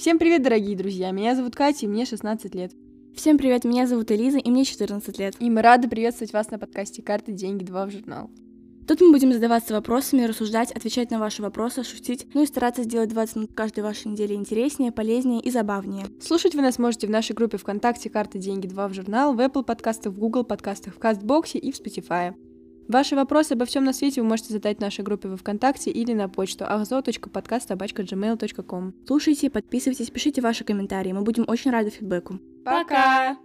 Всем привет, дорогие друзья! Меня зовут Катя, и мне 16 лет. Всем привет, меня зовут Элиза, и мне 14 лет. И мы рады приветствовать вас на подкасте «Карты, деньги, два в журнал». Тут мы будем задаваться вопросами, рассуждать, отвечать на ваши вопросы, шутить, ну и стараться сделать 20 минут каждой вашей недели интереснее, полезнее и забавнее. Слушать вы нас можете в нашей группе ВКонтакте «Карты, деньги, два в журнал», в Apple подкастах, в Google подкастах, в Кастбоксе и в Spotify. Ваши вопросы обо всем на свете вы можете задать в нашей группе во ВКонтакте или на почту azo.podcast.gmail.com. Слушайте, подписывайтесь, пишите ваши комментарии, мы будем очень рады фидбэку. Пока!